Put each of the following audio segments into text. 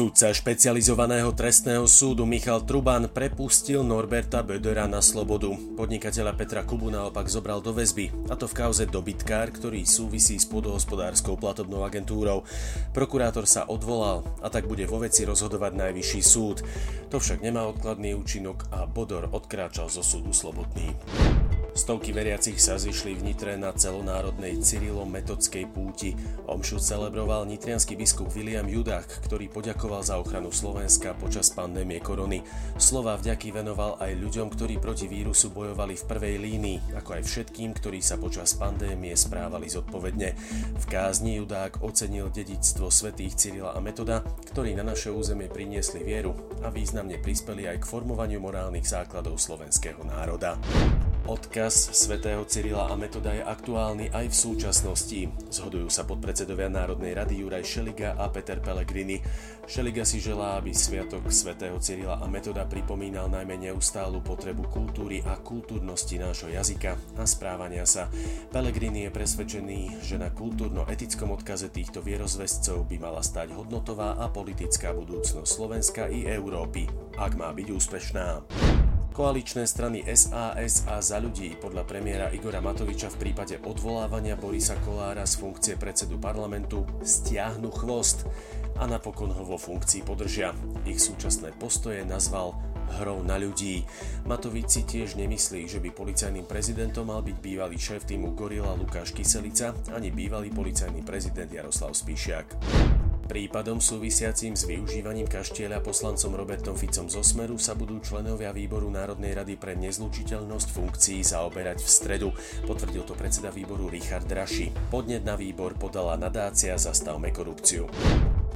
Súdca špecializovaného trestného súdu Michal Truban prepustil Norberta Bödera na slobodu. Podnikateľa Petra Kubu naopak zobral do väzby, a to v kauze dobytkár, ktorý súvisí s podhospodárskou platobnou agentúrou. Prokurátor sa odvolal a tak bude vo veci rozhodovať najvyšší súd. To však nemá odkladný účinok a Bodor odkráčal zo súdu slobodný. Stovky veriacich sa zišli v Nitre na celonárodnej Cyrilo-metodskej púti. Omšu celebroval nitrianský biskup William Judák, ktorý poďakoval za ochranu Slovenska počas pandémie korony. Slova vďaky venoval aj ľuďom, ktorí proti vírusu bojovali v prvej línii, ako aj všetkým, ktorí sa počas pandémie správali zodpovedne. V kázni Judák ocenil dedictvo svätých Cyrila a Metoda, ktorí na naše územie priniesli vieru a významne prispeli aj k formovaniu morálnych základov slovenského národa. Odkaz svätého Cyrila a Metoda je aktuálny aj v súčasnosti. Zhodujú sa podpredsedovia Národnej rady Juraj Šeliga a Peter Pellegrini. Šeliga si želá, aby sviatok svätého Cyrila a Metoda pripomínal najmä neustálu potrebu kultúry a kultúrnosti nášho jazyka a správania sa. Pellegrini je presvedčený, že na kultúrno-etickom odkaze týchto vierozvescov by mala stať hodnotová a politická budúcnosť Slovenska i Európy, ak má byť úspešná. Koaličné strany SAS a Za ľudí podľa premiéra Igora Matoviča v prípade odvolávania Borisa Kolára z funkcie predsedu parlamentu stiahnu chvost a napokon ho vo funkcii podržia. Ich súčasné postoje nazval hrou na ľudí. Matovič tiež nemyslí, že by policajným prezidentom mal byť bývalý šéf týmu Gorila Lukáš Kyselica ani bývalý policajný prezident Jaroslav Spíšiak. Prípadom súvisiacím s využívaním kaštieľa poslancom Robertom Ficom zo Smeru sa budú členovia výboru Národnej rady pre nezlučiteľnosť funkcií zaoberať v stredu, potvrdil to predseda výboru Richard Draši. Podnet na výbor podala nadácia Zastavme korupciu.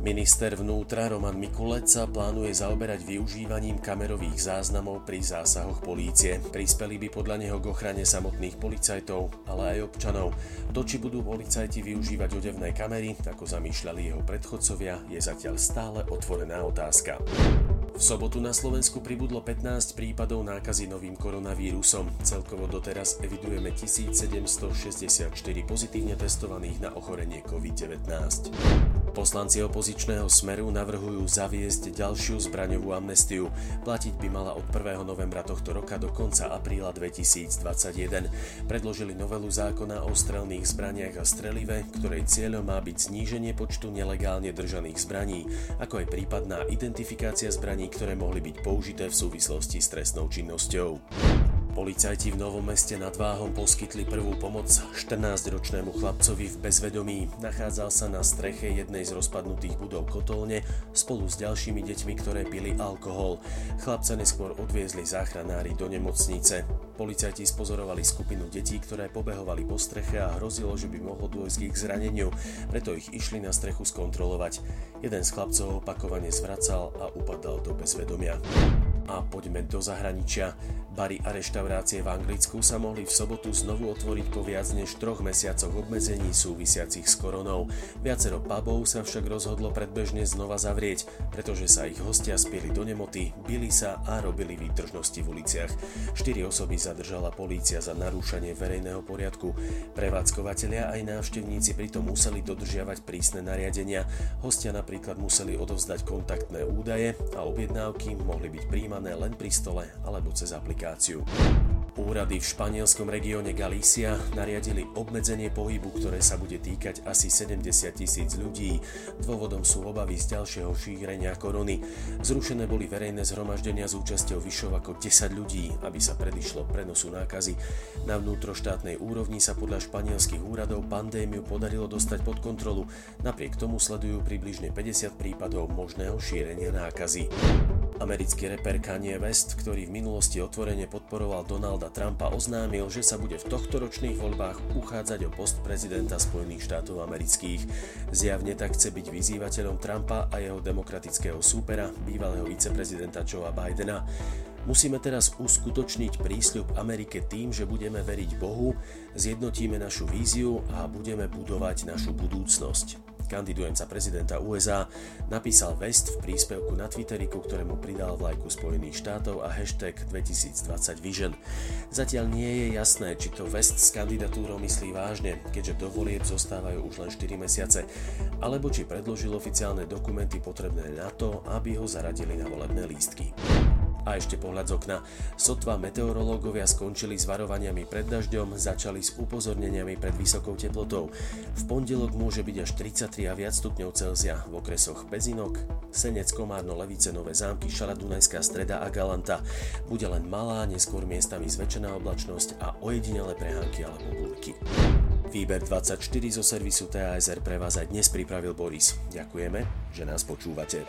Minister vnútra Roman Mikulec sa plánuje zaoberať využívaním kamerových záznamov pri zásahoch polície. Prispeli by podľa neho k ochrane samotných policajtov, ale aj občanov. To, či budú policajti využívať odevné kamery, ako zamýšľali jeho predchodcovia, je zatiaľ stále otvorená otázka. V sobotu na Slovensku pribudlo 15 prípadov nákazy novým koronavírusom. Celkovo doteraz evidujeme 1764 pozitívne testovaných na ochorenie COVID-19. Poslanci opozičného smeru navrhujú zaviesť ďalšiu zbraňovú amnestiu. Platiť by mala od 1. novembra tohto roka do konca apríla 2021. Predložili novelu zákona o strelných zbraniach a strelive, ktorej cieľom má byť zníženie počtu nelegálne držaných zbraní, ako aj prípadná identifikácia zbraní ktoré mohli byť použité v súvislosti s trestnou činnosťou. Policajti v Novom meste nad Váhom poskytli prvú pomoc 14-ročnému chlapcovi v bezvedomí. Nachádzal sa na streche jednej z rozpadnutých budov kotolne spolu s ďalšími deťmi, ktoré pili alkohol. Chlapca neskôr odviezli záchranári do nemocnice. Policajti spozorovali skupinu detí, ktoré pobehovali po streche a hrozilo, že by mohlo dôjsť k ich zraneniu, preto ich išli na strechu skontrolovať. Jeden z chlapcov opakovane zvracal a upadal do bezvedomia. A poďme do zahraničia. Bary a reštaurácie v Anglicku sa mohli v sobotu znovu otvoriť po viac než troch mesiacoch obmedzení súvisiacich s koronou. Viacero pubov sa však rozhodlo predbežne znova zavrieť, pretože sa ich hostia spieli do nemoty, bili sa a robili výtržnosti v uliciach. Štyri osoby zadržala polícia za narúšanie verejného poriadku. Prevádzkovateľia aj návštevníci pritom museli dodržiavať prísne nariadenia. Hostia napríklad museli odovzdať kontaktné údaje a objednávky mohli byť príjmané príjmané len pri stole alebo cez aplikáciu. Úrady v španielskom regióne Galícia nariadili obmedzenie pohybu, ktoré sa bude týkať asi 70 tisíc ľudí. Dôvodom sú obavy z ďalšieho šírenia korony. Zrušené boli verejné zhromaždenia s účasťou vyššou ako 10 ľudí, aby sa predišlo prenosu nákazy. Na vnútroštátnej úrovni sa podľa španielských úradov pandémiu podarilo dostať pod kontrolu. Napriek tomu sledujú približne 50 prípadov možného šírenia nákazy. Americký reper Kanye West, ktorý v minulosti otvorene podporoval Donalda Trumpa, oznámil, že sa bude v tohto ročných voľbách uchádzať o post prezidenta Spojených štátov amerických. Zjavne tak chce byť vyzývateľom Trumpa a jeho demokratického súpera, bývalého viceprezidenta Joea Bidena. Musíme teraz uskutočniť prísľub Amerike tým, že budeme veriť Bohu, zjednotíme našu víziu a budeme budovať našu budúcnosť. Kandidujem za prezidenta USA, napísal West v príspevku na Twitteri, ku ktorému pridal vlajku Spojených štátov a hashtag 2020 Vision. Zatiaľ nie je jasné, či to West s kandidatúrou myslí vážne, keďže do volieb zostávajú už len 4 mesiace, alebo či predložil oficiálne dokumenty potrebné na to, aby ho zaradili na volebné lístky. A ešte pohľad z okna. Sotva meteorológovia skončili s varovaniami pred dažďom, začali s upozorneniami pred vysokou teplotou. V pondelok môže byť až 33 a viac stupňov Celzia v okresoch Pezinok, Senec, Komárno, Levice, Nové zámky, Šala, Dunajská streda a Galanta. Bude len malá, neskôr miestami zväčšená oblačnosť a ojedinele prehánky alebo búrky. Výber 24 zo servisu TASR pre vás aj dnes pripravil Boris. Ďakujeme, že nás počúvate.